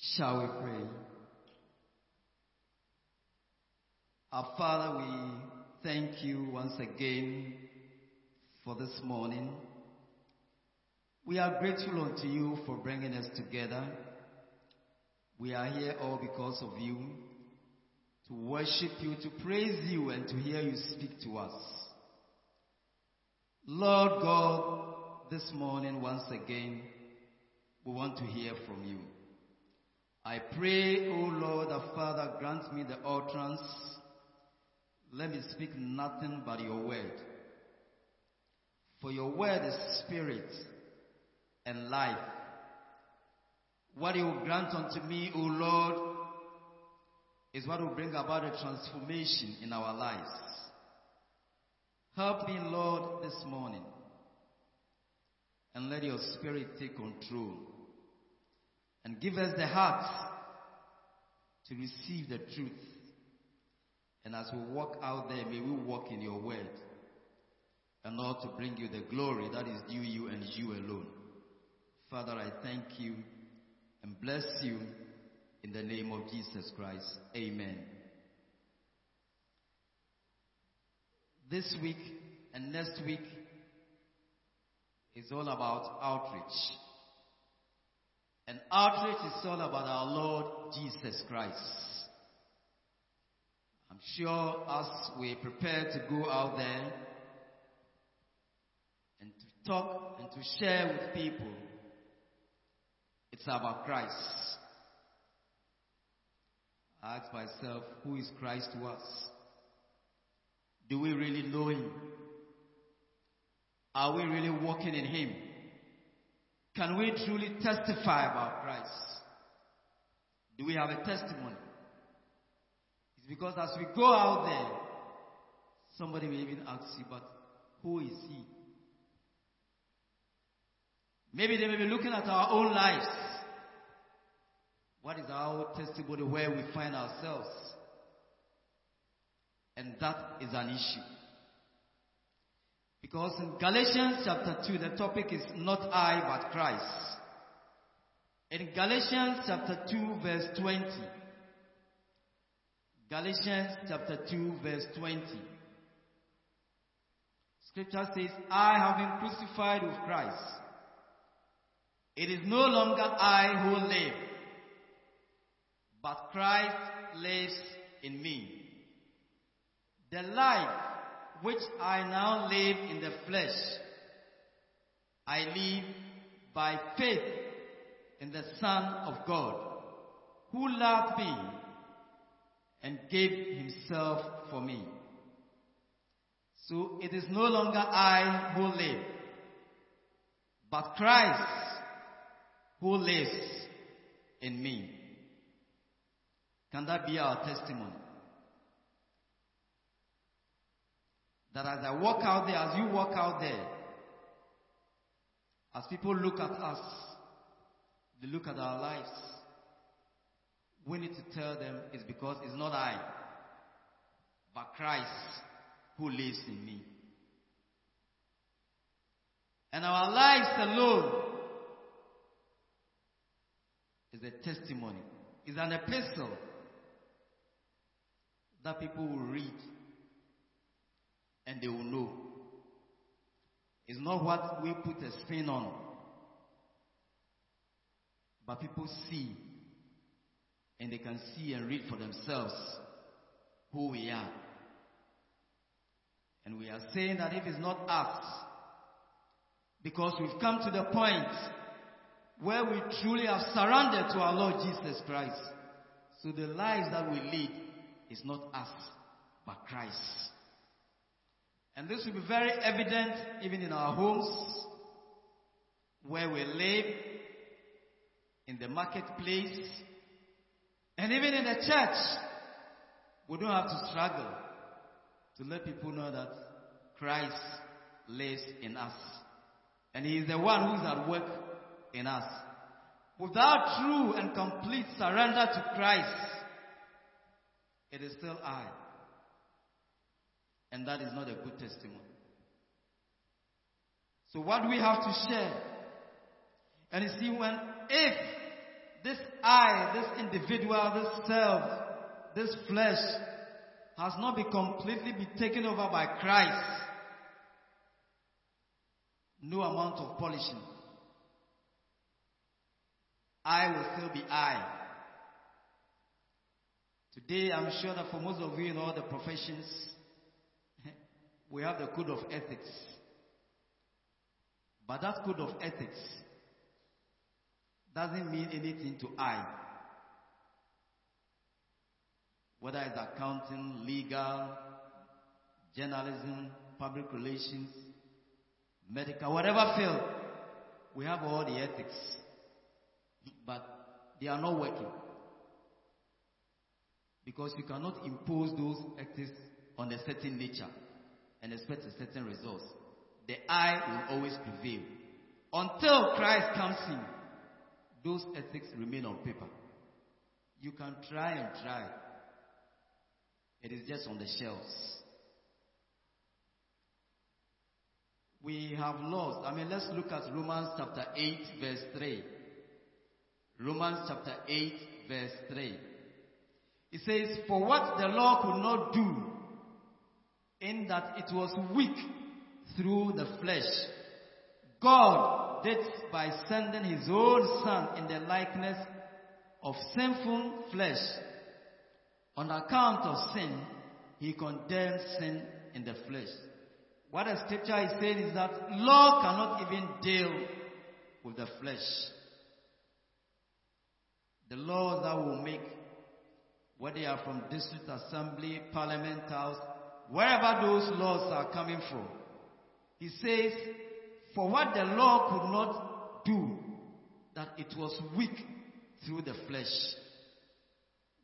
Shall we pray? Our Father, we thank you once again for this morning. We are grateful unto you for bringing us together. We are here all because of you, to worship you, to praise you, and to hear you speak to us. Lord God, this morning once again, we want to hear from you. I pray, O Lord, our Father, grant me the utterance. Let me speak nothing but your word. For your word is spirit and life. What you grant unto me, O Lord, is what will bring about a transformation in our lives. Help me, Lord, this morning. And let your spirit take control. And give us the heart to receive the truth. And as we walk out there, may we walk in your word. And not to bring you the glory that is due you and you alone. Father, I thank you and bless you in the name of Jesus Christ. Amen. This week and next week is all about outreach. And outreach is all about our Lord Jesus Christ. I'm sure as we prepare to go out there and to talk and to share with people, it's about Christ. I ask myself, who is Christ to us? Do we really know Him? Are we really walking in Him? Can we truly testify about Christ? Do we have a testimony? It's because as we go out there, somebody may even ask you, but who is He? Maybe they may be looking at our own lives. What is our testimony where we find ourselves? And that is an issue. Because in Galatians chapter 2, the topic is not I but Christ. In Galatians chapter 2, verse 20. Galatians chapter 2, verse 20. Scripture says, I have been crucified with Christ. It is no longer I who live, but Christ lives in me. The life which I now live in the flesh, I live by faith in the Son of God, who loved me and gave himself for me. So it is no longer I who live, but Christ who lives in me. Can that be our testimony? That as I walk out there, as you walk out there, as people look at us, they look at our lives, we need to tell them it's because it's not I, but Christ who lives in me. And our lives alone is a testimony, is an epistle that people will read and they will know. It's not what we put a spin on, but people see and they can see and read for themselves who we are. And we are saying that if it's not us, because we've come to the point where we truly have surrendered to our Lord Jesus Christ. So the lives that we lead is not us, but Christ. And this will be very evident even in our homes, where we live, in the marketplace, and even in the church. We don't have to struggle to let people know that Christ lives in us. And He is the one who is at work in us. Without true and complete surrender to Christ, it is still I. And that is not a good testimony. So what we have to share? And you see, when, if this I, this individual, this self, this flesh has not been completely been taken over by Christ, no amount of polishing. I will still be I. Today, I'm sure that for most of you in all the professions, we have the code of ethics. But that code of ethics doesn't mean anything to I. Whether it's accounting, legal, journalism, public relations, medical, whatever field, we have all the ethics. But they are not working. Because you cannot impose those ethics on a certain nature and expect a certain results. The I will always prevail. Until Christ comes in, those ethics remain on paper. You can try and try. It is just on the shelves. We have lost. I mean, let's look at Romans chapter 8, verse 3. Romans chapter 8, verse 3. It says, For what the law could not do, in that it was weak through the flesh, God did by sending his own Son in the likeness of sinful flesh. On account of sin, he condemned sin in the flesh. What the scripture is saying is that law cannot even deal with the flesh. The laws that will make, whether they are from district assembly, parliament house, wherever those laws are coming from, he says, for what the law could not do, that it was weak through the flesh.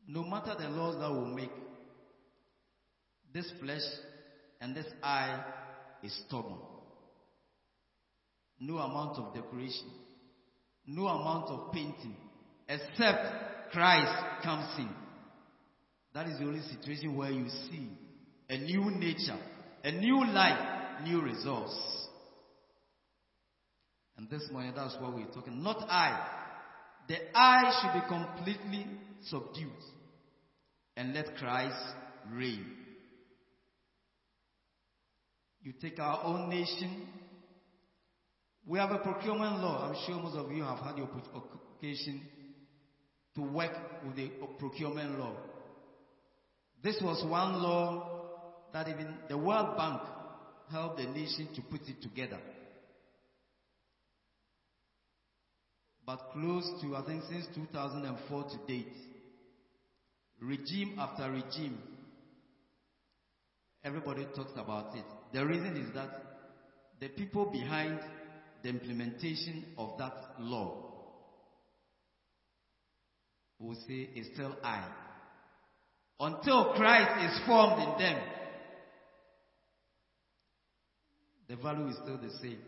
No matter the laws that will make, this flesh and this eye is stubborn. No amount of decoration, no amount of painting, except Christ comes in. That is the only situation where you see a new nature, a new life, new results. And this morning, that's what we're talking. Not I. The I should be completely subdued and let Christ reign. You take our own nation. We have a procurement law. I'm sure most of you have had the occasion to work with the procurement law. This was one law that even the World Bank helped the nation to put it together. But close to, I think, since 2004 to date, regime after regime, everybody talks about it. The reason is that the people behind the implementation of that law will say, is still I. Until Christ is formed in them, the value is still the same.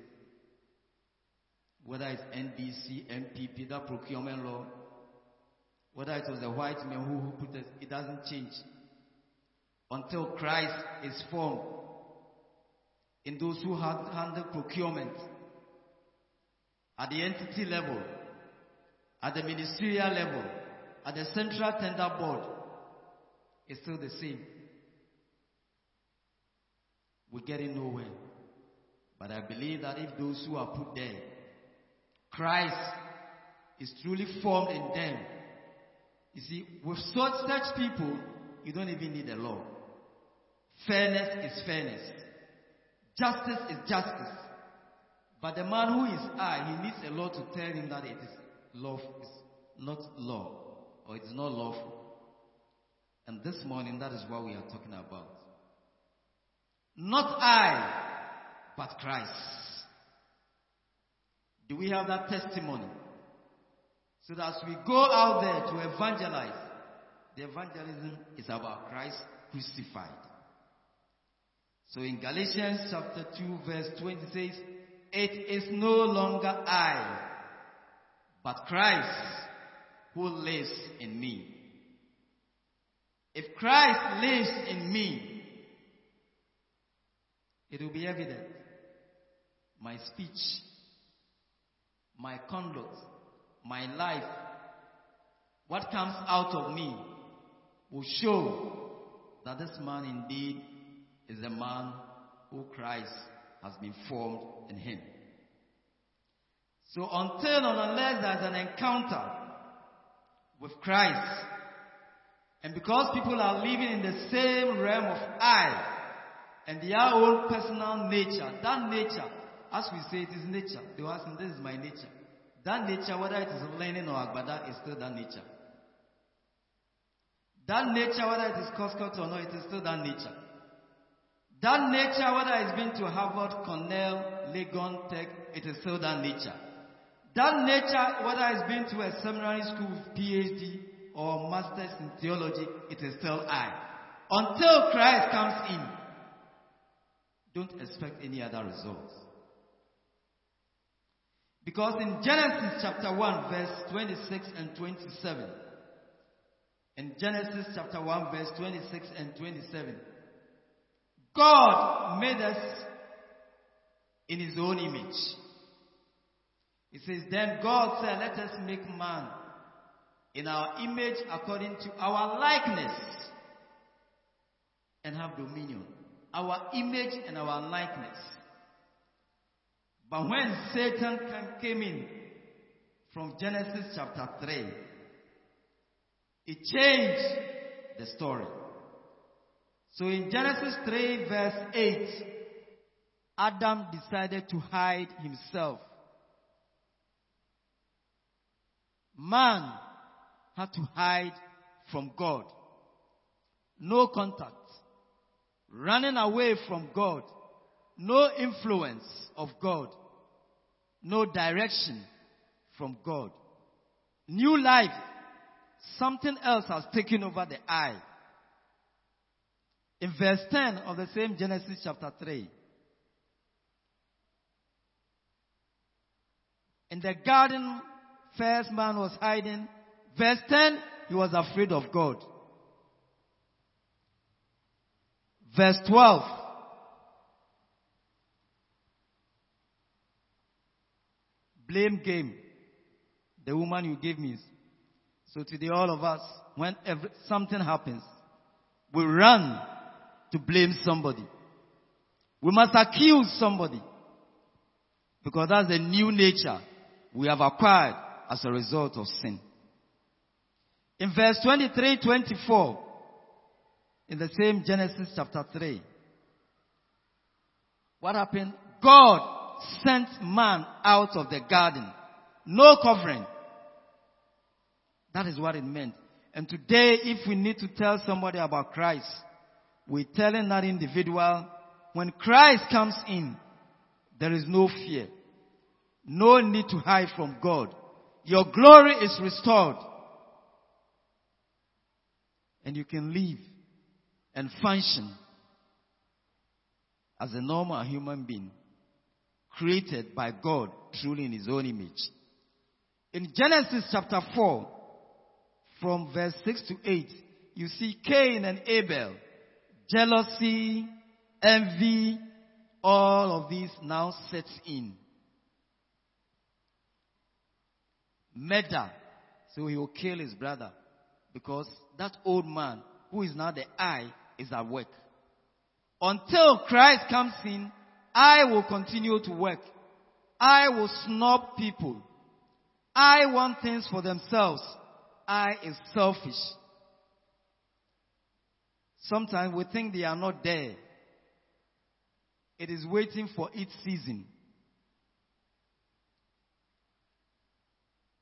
Whether it's NDC, NPP, that procurement law, whether it was the white man who, who put it, it doesn't change. Until Christ is formed in those who handle procurement at the entity level, at the ministerial level, at the central tender board, it's still the same. We're getting nowhere. But I believe that if those who are put there, Christ is truly formed in them. You see, with such, such people, you don't even need a law. Fairness is fairness. Justice is justice. But the man who is I, he needs a law to tell him that it is lawful, it's not law, or it is not lawful. And this morning, that is what we are talking about. Not I, but Christ. Do we have that testimony? So that as we go out there to evangelize, the evangelism is about Christ crucified. So in Galatians chapter 2 verse 20 says, It is no longer I, but Christ who lives in me. If Christ lives in me, it will be evident. My speech, my conduct, my life, what comes out of me will show that this man indeed is a man who Christ has been formed in him. So until and unless there's an encounter with Christ, and because people are living in the same realm of I and their own personal nature, that nature, as we say, it is nature. They ask me, this is my nature. That nature, whether it is learning or agbada, is still that nature. That nature, whether it is Costco or not, it is still that nature. That nature, whether it's been to Harvard, Cornell, Legon, Tech, it is still that nature. That nature, whether it's been to a seminary school PhD or master's in theology, it is still I. Until Christ comes in, don't expect any other results. Because in Genesis chapter 1, verse 26 and 27, in Genesis chapter 1, verse 26 and 27, God made us in his own image. It says, Then God said, Let us make man in our image according to our likeness and have dominion. Our image and our likeness. But when Satan came in from Genesis chapter 3, it changed the story. So in Genesis 3, verse 8, Adam decided to hide himself. Man had to hide from God. No contact. Running away from God. No influence of God. No direction from God. New life. Something else has taken over the eye. In verse 10 of the same Genesis chapter 3. In the garden, first man was hiding. Verse 10, he was afraid of God. Verse 12. Blame game. The woman you gave me. So today all of us, when every, something happens, we run to blame somebody. We must accuse somebody. Because that's a new nature we have acquired as a result of sin. In verse 23, 24, in the same Genesis chapter 3, what happened? God sent man out of the garden. No covering. That is what it meant. And today, if we need to tell somebody about Christ, we're telling that individual, when Christ comes in, there is no fear. No need to hide from God. Your glory is restored. And you can live and function as a normal human being created by God truly in his own image. In Genesis chapter 4, from verse 6 to 8, you see Cain and Abel, jealousy, envy, all of these now sets in. Murder. So he will kill his brother because that old man who is now the I is at work. Until Christ comes in, I will continue to work. I will snub people. I want things for themselves. I is selfish. Sometimes we think they are not there. It is waiting for its season.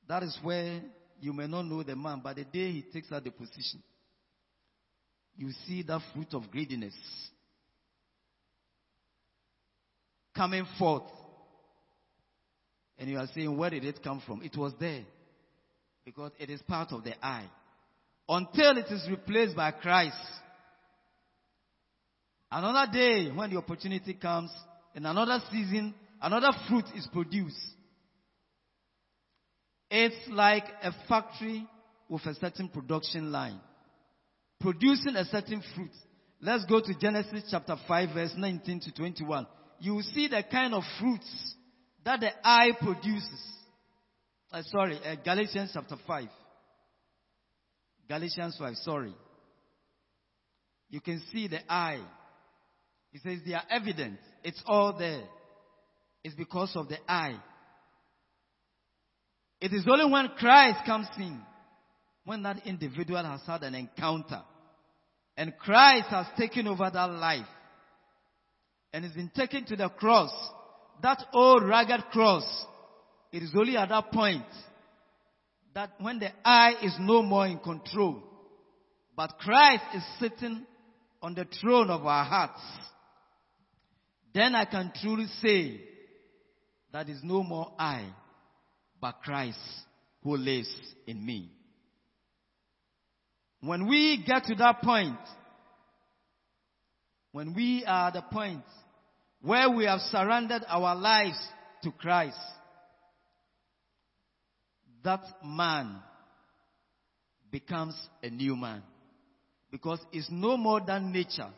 That is where you may not know the man, but the day he takes out the position, you see that fruit of greediness coming forth. And you are saying, where did it come from? It was there. Because it is part of the I. Until it is replaced by Christ. Another day, when the opportunity comes, in another season, another fruit is produced. It's like a factory with a certain production line, producing a certain fruit. Let's go to Genesis chapter 5, verse 19 to 21. You will see the kind of fruits that the eye produces. Uh, sorry, uh, Galatians chapter 5. Galatians 5, sorry. You can see the eye. He says they are evident. It's all there. It's because of the eye. It is only when Christ comes in, when that individual has had an encounter, and Christ has taken over that life, and has been taken to the cross, that old ragged cross, it is only at that point that when the eye is no more in control, but Christ is sitting on the throne of our hearts, then I can truly say that is no more I, but Christ who lives in me. When we get to that point, when we are at the point where we have surrendered our lives to Christ, that man becomes a new man. Because it's no more than nature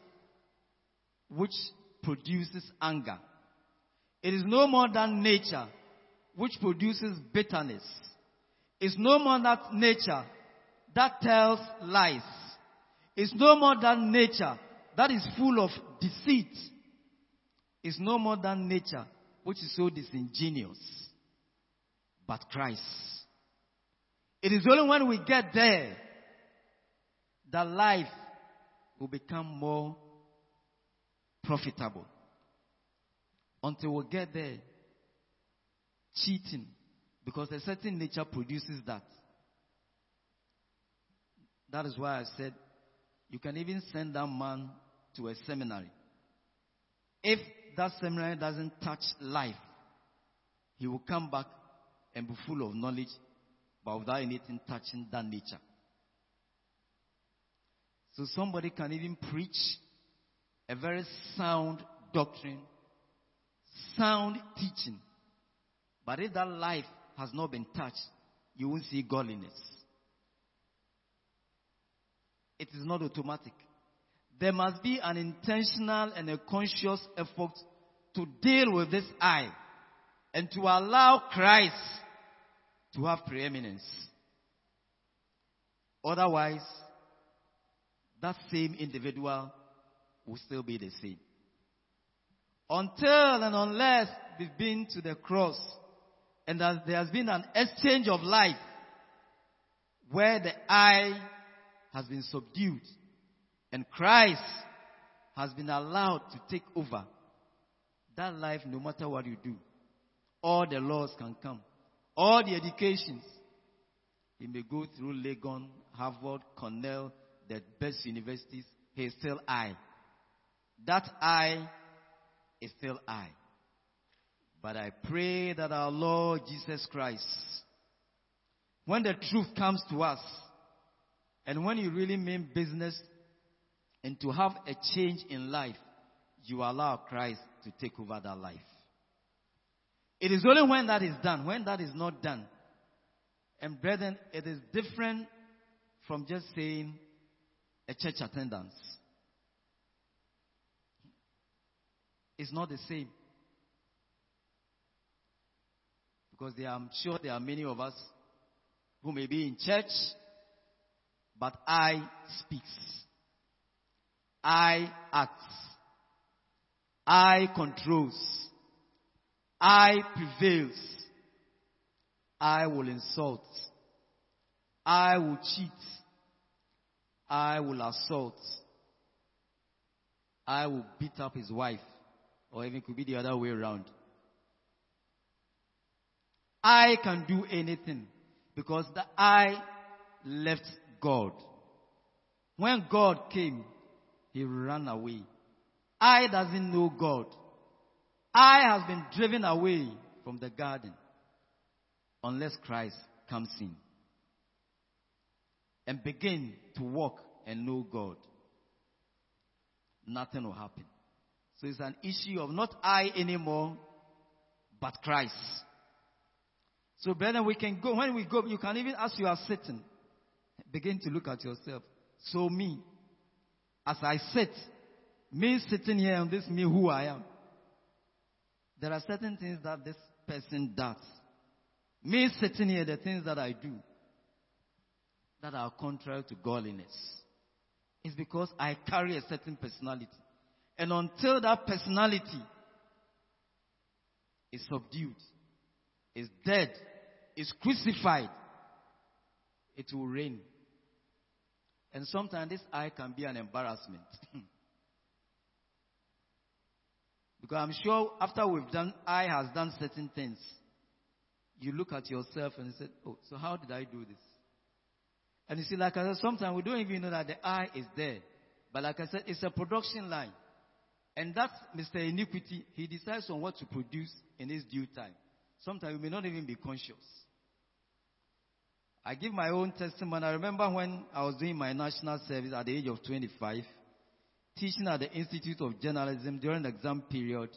which produces anger. It is no more than nature which produces bitterness. It's no more than nature that tells lies. It's no more than nature that is full of deceit. It's no more than nature which is so disingenuous. But Christ. It is only when we get there that life will become more profitable. Until we get there, cheating, because a certain nature produces that. That is why I said you can even send that man to a seminary. If that seminary doesn't touch life, he will come back and be full of knowledge, but without anything touching that nature. So somebody can even preach a very sound doctrine, sound teaching. But if that life has not been touched, you won't see godliness. It is not automatic. There must be an intentional and a conscious effort to deal with this I and to allow Christ to have preeminence. Otherwise, that same individual will still be the same. Until and unless we've been to the cross and that there has been an exchange of life where the I has been subdued and Christ has been allowed to take over that life no matter what you do. All the laws can come. All the educations. He may go through Legon, Harvard, Cornell, the best universities. He is still I. That I is still I. But I pray that our Lord Jesus Christ, when the truth comes to us, and when you really mean business and to have a change in life, you allow Christ to take over that life. It is only when that is done, when that is not done. And brethren, it is different from just saying a church attendance. It's not the same. Because I'm sure there are many of us who may be in church, but I speaks. I acts. I controls. I prevails. I will insult. I will cheat. I will assault. I will beat up his wife. Or even could be the other way around. I can do anything because the I left God. When God came, he ran away. I doesn't know God. I has been driven away from the garden unless Christ comes in and begin to walk and know God. Nothing will happen. So it's an issue of not I anymore, but Christ. So brother, we can go, when we go, you can even, as you are sitting, begin to look at yourself. So me, as I sit, me sitting here on this me who I am. There are certain things that this person does. Me sitting here, the things that I do. that are contrary to godliness. It's because I carry a certain personality. And until that personality is subdued, is dead, is crucified, it will reign. And sometimes this I can be an embarrassment. because I'm sure after we've done, I has done certain things. You look at yourself and say, Oh, so how did I do this? And you see, like I said, sometimes we don't even know that the eye is there. But like I said, it's a production line. And that's Mr. Iniquity. He decides on what to produce in his due time. Sometimes we may not even be conscious. I give my own testimony. I remember when I was doing my national service at the age of 25, teaching at the Institute of Journalism during the exam period.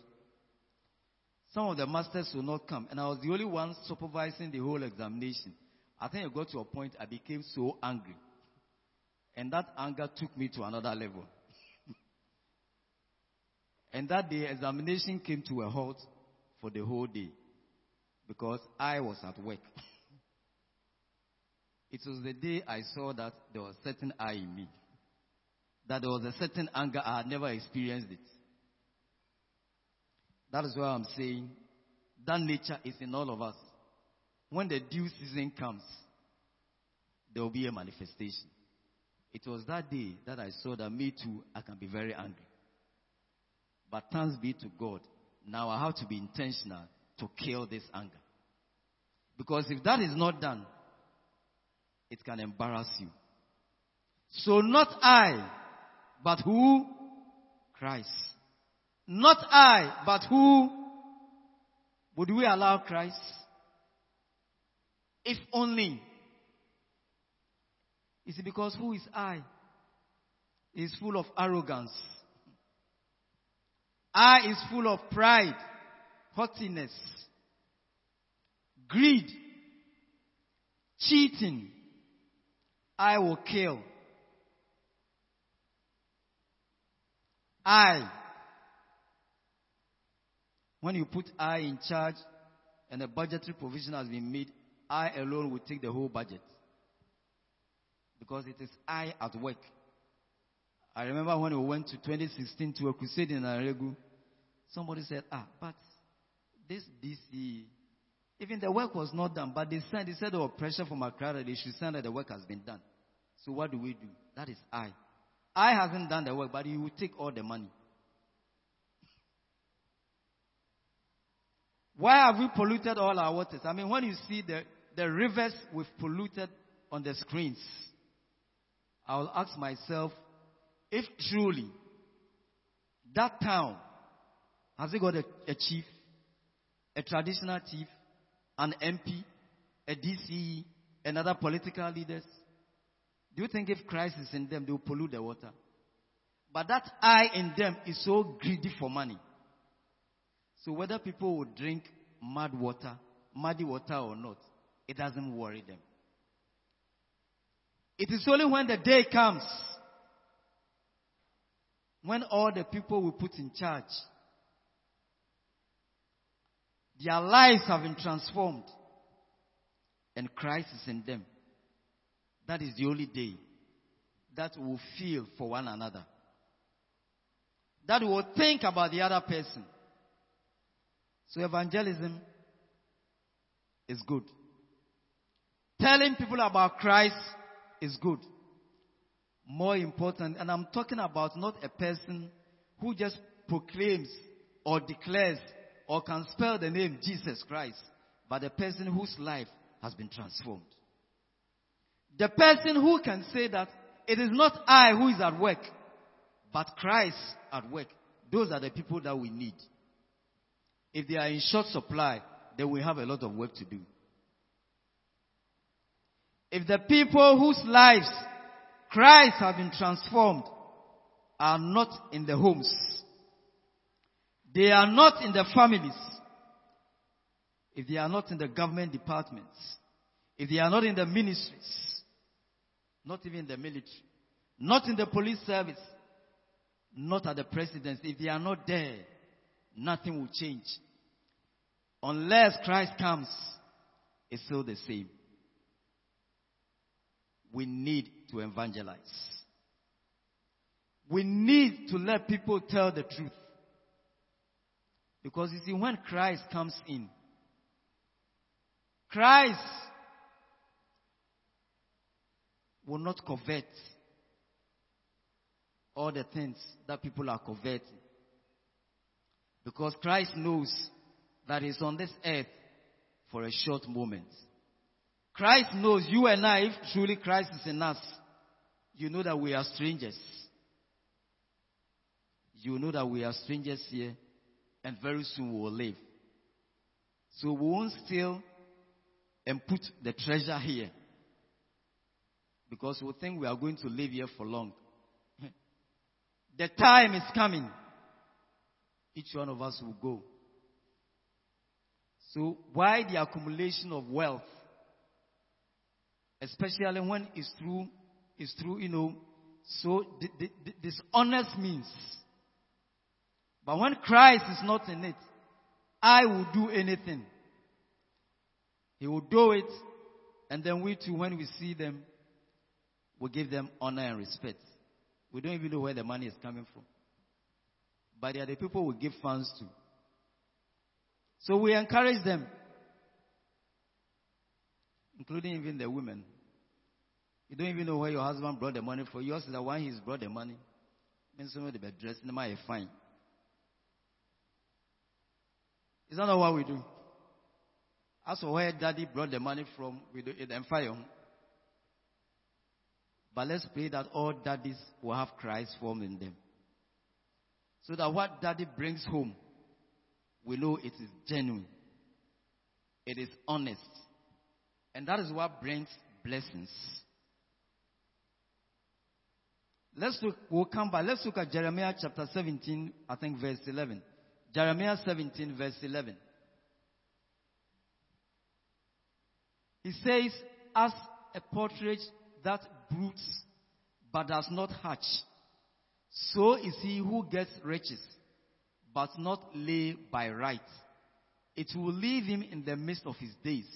Some of the masters would not come, and I was the only one supervising the whole examination. I think it got to a point I became so angry. And that anger took me to another level. and that day, examination came to a halt for the whole day because I was at work. it was the day I saw that there was a certain eye in me, that there was a certain anger I had never experienced it. That is why I'm saying that nature is in all of us when the due season comes, there will be a manifestation. It was that day that I saw that me too, I can be very angry. But thanks be to God, now I have to be intentional to kill this anger. Because if that is not done, it can embarrass you. So not I, but who? Christ. Not I, but who? Would we allow Christ? If only. Is it because who is I? Is full of arrogance. I is full of pride, haughtiness, greed, cheating. I will kill. I. When you put I in charge and a budgetary provision has been made, I alone will take the whole budget. Because it is I at work. I remember when we went to 2016 to a crusade in Aregu, somebody said, ah, but this DC, even the work was not done, but they said, they said was pressure from Accra that they should send that the work has been done. So what do we do? That is I. I hasn't done the work, but he will take all the money. Why have we polluted all our waters? I mean, when you see the the rivers we've polluted on the screens, I will ask myself if truly that town has it got a, a chief, a traditional chief, an MP, a DCE, and other political leaders? Do you think if Christ is in them, they will pollute the water? But that I in them is so greedy for money. So whether people will drink mud water, muddy water or not, it doesn't worry them. It is only when the day comes when all the people we put in charge, their lives have been transformed and Christ is in them. That is the only day that we will feel for one another. That we will think about the other person. So evangelism is good. Telling people about Christ is good. More important, and I'm talking about not a person who just proclaims or declares or can spell the name Jesus Christ, but the person whose life has been transformed. The person who can say that it is not I who is at work, but Christ at work. Those are the people that we need. If they are in short supply, then we have a lot of work to do. If the people whose lives Christ have been transformed are not in the homes, they are not in the families, if they are not in the government departments, if they are not in the ministries, not even in the military, not in the police service, not at the presidency, if they are not there, nothing will change. Unless Christ comes, it's still the same. we need to evangelize. We need to let people tell the truth. Because you see, when Christ comes in, Christ will not covet all the things that people are coveting. Because Christ knows that He's on this earth for a short moment. Christ knows you and I, if truly Christ is in us, you know that we are strangers. You know that we are strangers here, and very soon we will leave. So we won't steal and put the treasure here. Because we think we are going to live here for long. the time is coming. Each one of us will go. So why the accumulation of wealth? Especially when it's through, it's through, you know, so dishonest means. But when Christ is not in it, I will do anything. He will do it, and then we too, when we see them, we give them honor and respect. We don't even know where the money is coming from. But they are the people we give funds to. So we encourage them, including even the women. You don't even know where your husband brought the money from. Yours is the one he's brought the money. Means some of the dressed fine. Is that not what we do? As for where daddy brought the money from, we do it. But let's pray that all daddies will have Christ formed in them. So that what daddy brings home we know it is genuine. It is honest. And that is what brings blessings. Let's look, we'll come back. Let's look at Jeremiah chapter 17, I think verse 11. Jeremiah 17, verse 11. He says, as a partridge that broods but does not hatch, so is he who gets riches but not lay by right. It will leave him in the midst of his days,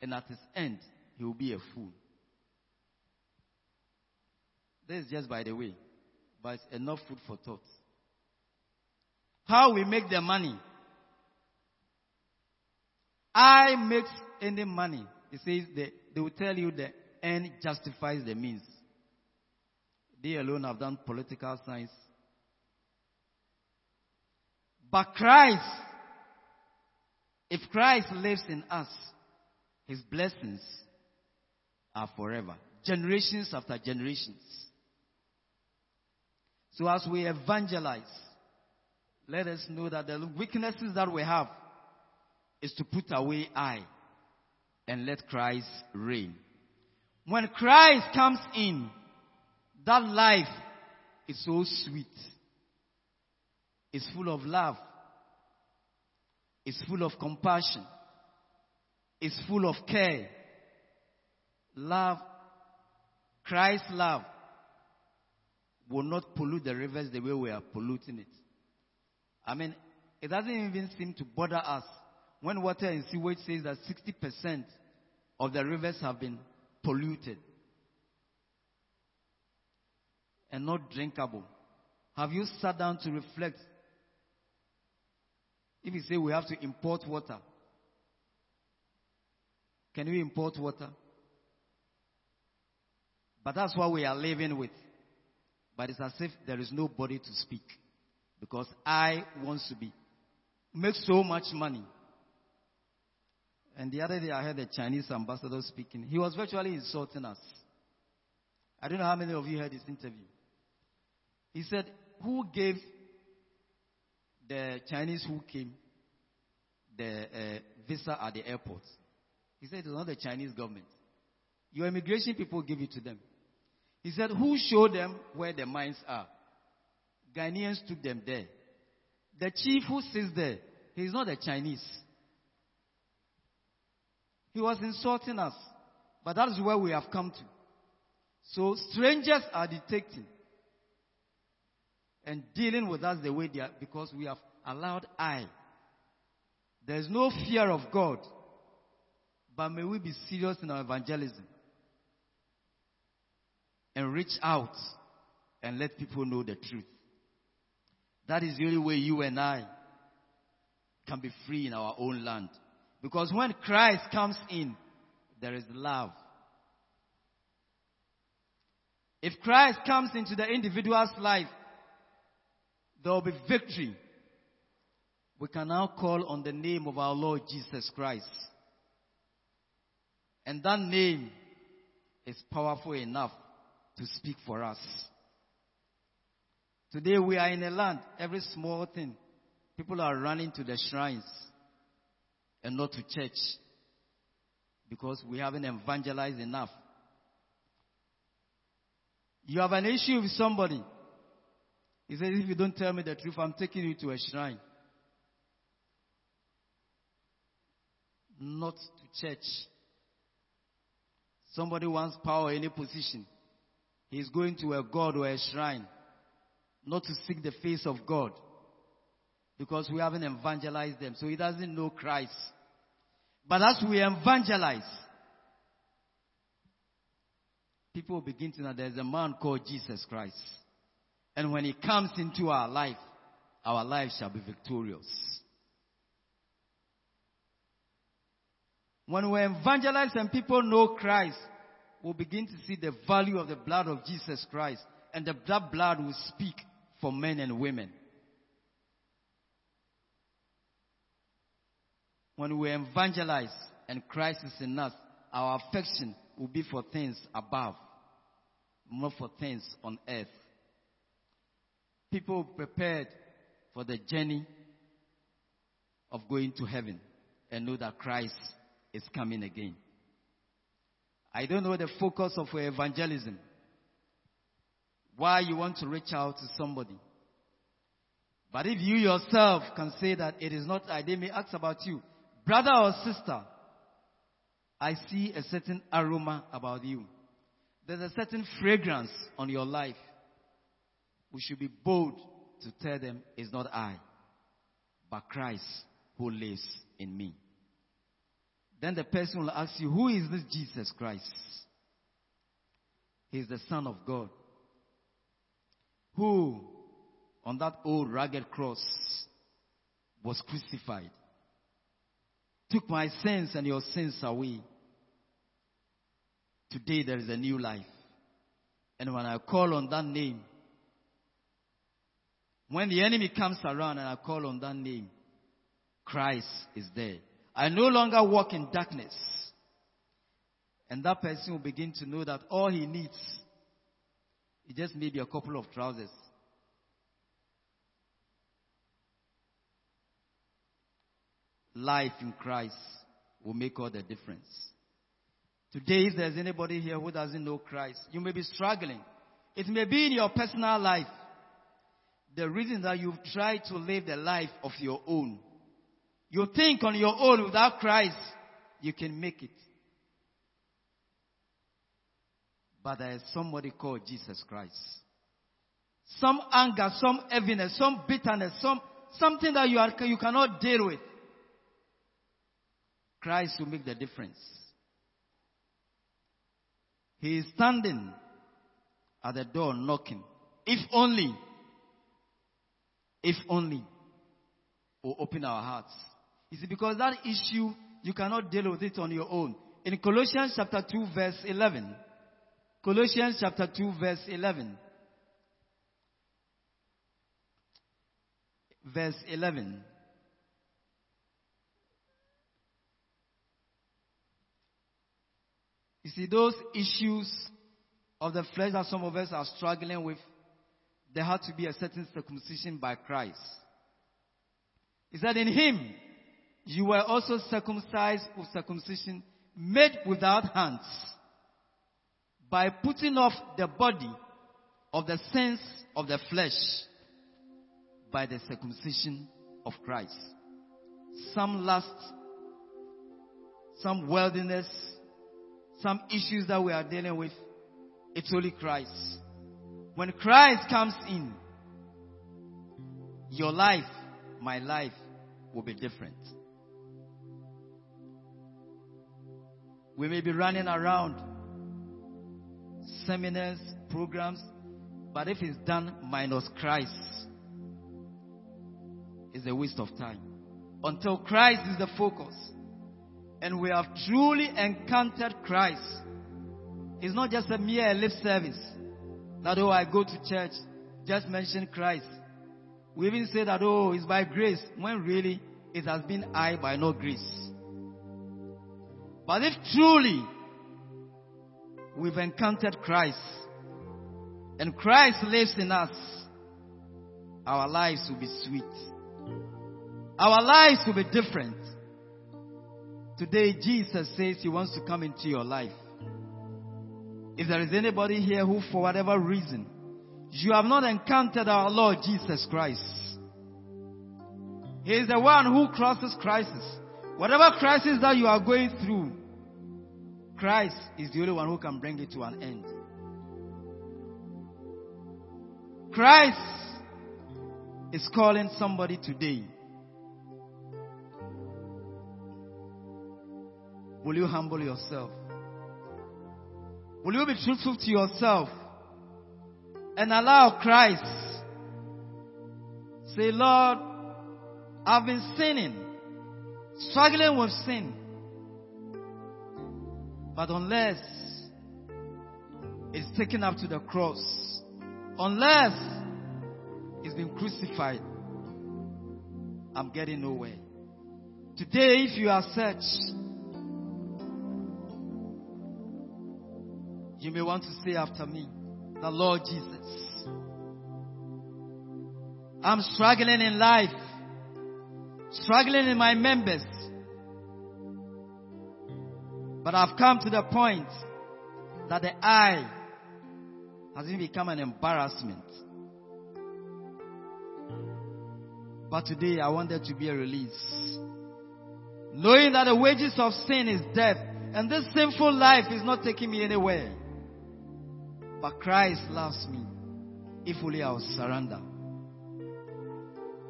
and at his end, he will be a fool. This is just by the way, but enough food for thought. How we make the money. I make any money. It says they, they will tell you the end justifies the means. They alone have done political science but Christ, if Christ lives in us, his blessings are forever, generations after generations. So as we evangelize, let us know that the weaknesses that we have is to put away I and let Christ reign. When Christ comes in, that life is so sweet It's full of love, It's full of compassion, It's full of care. Love, Christ's love, will not pollute the rivers the way we are polluting it. I mean, it doesn't even seem to bother us when water and sewage says that 60% of the rivers have been polluted and not drinkable. Have you sat down to reflect if you say we have to import water, can we import water? But that's what we are living with. But it's as if there is nobody to speak. Because I want to be make so much money. And the other day I heard the Chinese ambassador speaking. He was virtually insulting us. I don't know how many of you heard this interview. He said, Who gave the Chinese who came the uh, visa at the airport. He said it's not the Chinese government. Your immigration people give it to them. He said, Who showed them where the mines are? Ghanaians took them there. The chief who sits there, he's not a Chinese. He was insulting us. But that is where we have come to. So strangers are detecting and dealing with us the way they are because we have allowed I. There's no fear of God. But may we be serious in our evangelism. and reach out and let people know the truth. That is the only way you and I can be free in our own land. Because when Christ comes in, there is love. If Christ comes into the individual's life, there will be victory. We can now call on the name of our Lord Jesus Christ. And that name is powerful enough to speak for us. Today we are in a land, every small thing, people are running to the shrines and not to church because we haven't evangelized enough. You have an issue with somebody. He says, if you don't tell me the truth, I'm taking you to a shrine. Not to church. Somebody wants power, any position. He's going to a God or a shrine. Not to seek the face of God. Because we haven't evangelized them. So he doesn't know Christ. But as we evangelize, people begin to know there's a man called Jesus Christ. And when he comes into our life, our life shall be victorious. When we evangelize and people know Christ, we'll begin to see the value of the blood of Jesus Christ. And the, that blood will speak for men and women. When we evangelize and Christ is in us, our affection will be for things above, not for things on earth. People prepared for the journey of going to heaven and know that Christ is coming again. I don't know the focus of evangelism. Why you want to reach out to somebody. But if you yourself can say that it is not I, they may ask about you. Brother or sister, I see a certain aroma about you. There's a certain fragrance on your life. We should be bold to tell them it's not I, but Christ who lives in me. Then the person will ask you, Who is this Jesus Christ? He's the Son of God. Who, on that old rugged cross, was crucified, took my sins and your sins away. Today there is a new life. And when I call on that name, when the enemy comes around and I call on that name, Christ is there. I no longer walk in darkness. And that person will begin to know that all he needs is just maybe a couple of trousers. Life in Christ will make all the difference. Today, if there's anybody here who doesn't know Christ, you may be struggling. It may be in your personal life. The reason that you've tried to live the life of your own you think on your own without Christ, you can make it. But there is somebody called Jesus Christ. Some anger, some heaviness, some bitterness, some something that you, are, you cannot deal with. Christ will make the difference. He is standing at the door knocking. If only, if only, we'll open our hearts Is it because that issue, you cannot deal with it on your own. In Colossians chapter 2 verse 11, Colossians chapter 2 verse 11, verse 11, You see, those issues of the flesh that some of us are struggling with, there had to be a certain circumcision by Christ. He said, In Him you were also circumcised with circumcision made without hands by putting off the body of the sins of the flesh by the circumcision of Christ. Some lust, some worldliness, some issues that we are dealing with, it's only Christ. When Christ comes in, your life, my life will be different. We may be running around seminars, programs, but if it's done minus Christ, it's a waste of time. Until Christ is the focus, and we have truly encountered Christ, it's not just a mere lip service that, oh, I go to church, just mention Christ. We even say that, oh, it's by grace, when really it has been I by no grace. But if truly we've encountered Christ and Christ lives in us, our lives will be sweet. Our lives will be different. Today, Jesus says He wants to come into your life. If there is anybody here who, for whatever reason, you have not encountered our Lord Jesus Christ, He is the one who crosses crisis. Whatever crisis that you are going through, Christ is the only one who can bring it to an end. Christ is calling somebody today. Will you humble yourself? Will you be truthful to yourself and allow Christ? Say, Lord, I've been sinning, struggling with sin. But unless it's taken up to the cross, unless it's been crucified, I'm getting nowhere. Today, if you are such, you may want to say after me, the Lord Jesus. I'm struggling in life, struggling in my members. But I've come to the point that the eye has even become an embarrassment. But today I want there to be a release. Knowing that the wages of sin is death, and this sinful life is not taking me anywhere. But Christ loves me. If only I will surrender.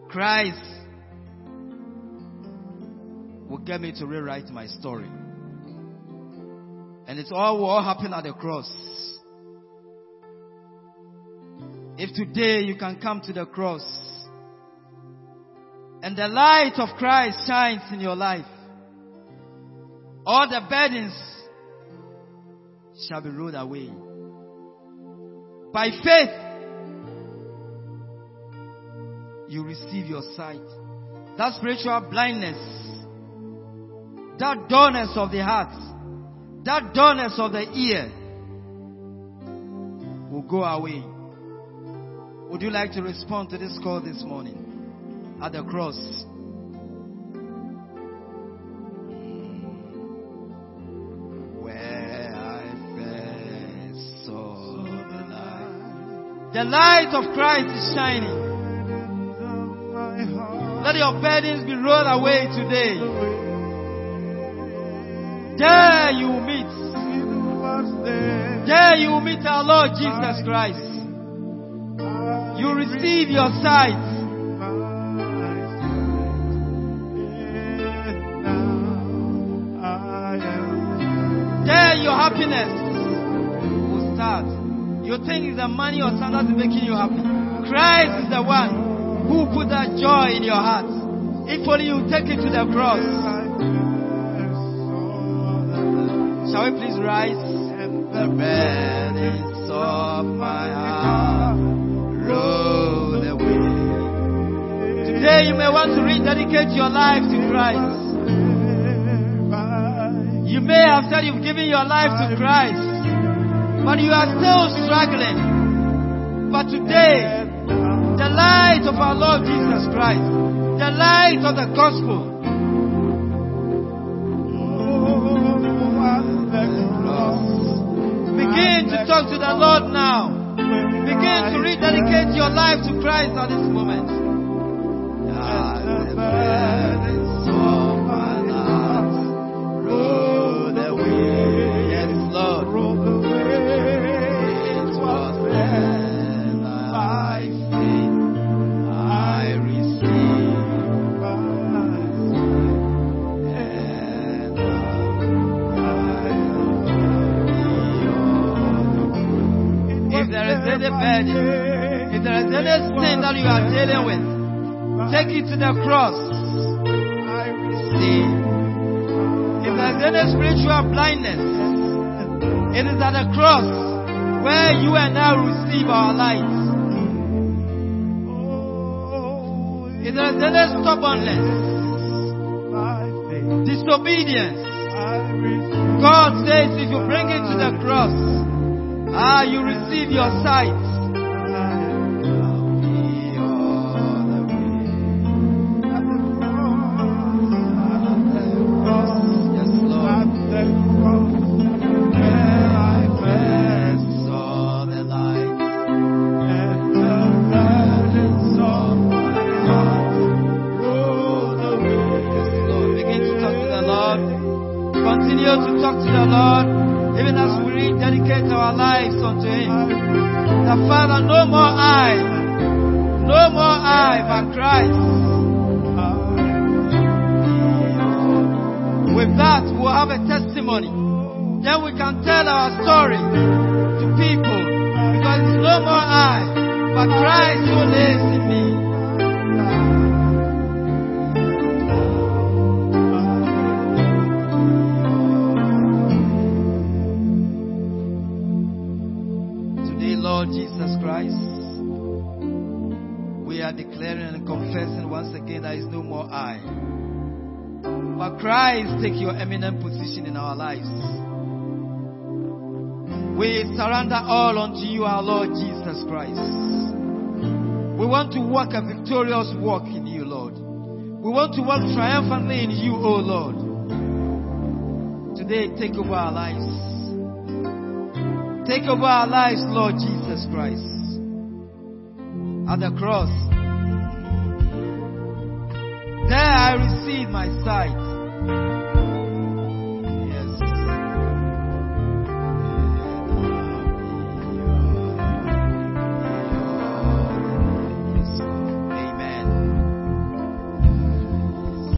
Christ will get me to rewrite my story. And it all will all happen at the cross. If today you can come to the cross and the light of Christ shines in your life, all the burdens shall be rolled away. By faith, you receive your sight. That spiritual blindness, that dullness of the heart, that dullness of the ear will go away. Would you like to respond to this call this morning at the cross? Where I first saw the light. The light of Christ is shining. Let your burdens be rolled away today. There you will meet. There you meet our Lord Jesus Christ. You receive your sight. There your happiness will start. You think it's the money or something that's making you happy. Christ is the one who put that joy in your heart. If only you take it to the cross. Shall we please rise? The burdens of my heart roll away. Today you may want to rededicate your life to Christ. You may have said you've given your life to Christ, but you are still struggling. But today, the light of our Lord Jesus Christ, the light of the gospel, the Lord now. Begin to rededicate your life to Christ at this moment. The cross. See, if there is any spiritual blindness, it is at the cross where you and I receive our light. If there is any stubbornness, disobedience, God says if you bring it to the cross, ah, you receive your sight. Testimony. Then we can tell our story to people. Because it's no more I, but Christ who lives in me. Today, Lord Jesus Christ, we are declaring and confessing once again that is no more I. Christ take your eminent position in our lives. We surrender all unto you, our Lord Jesus Christ. We want to walk a victorious walk in you, Lord. We want to walk triumphantly in you, O Lord. Today, take over our lives. Take over our lives, Lord Jesus Christ. At the cross, there I received my sight. Thank you.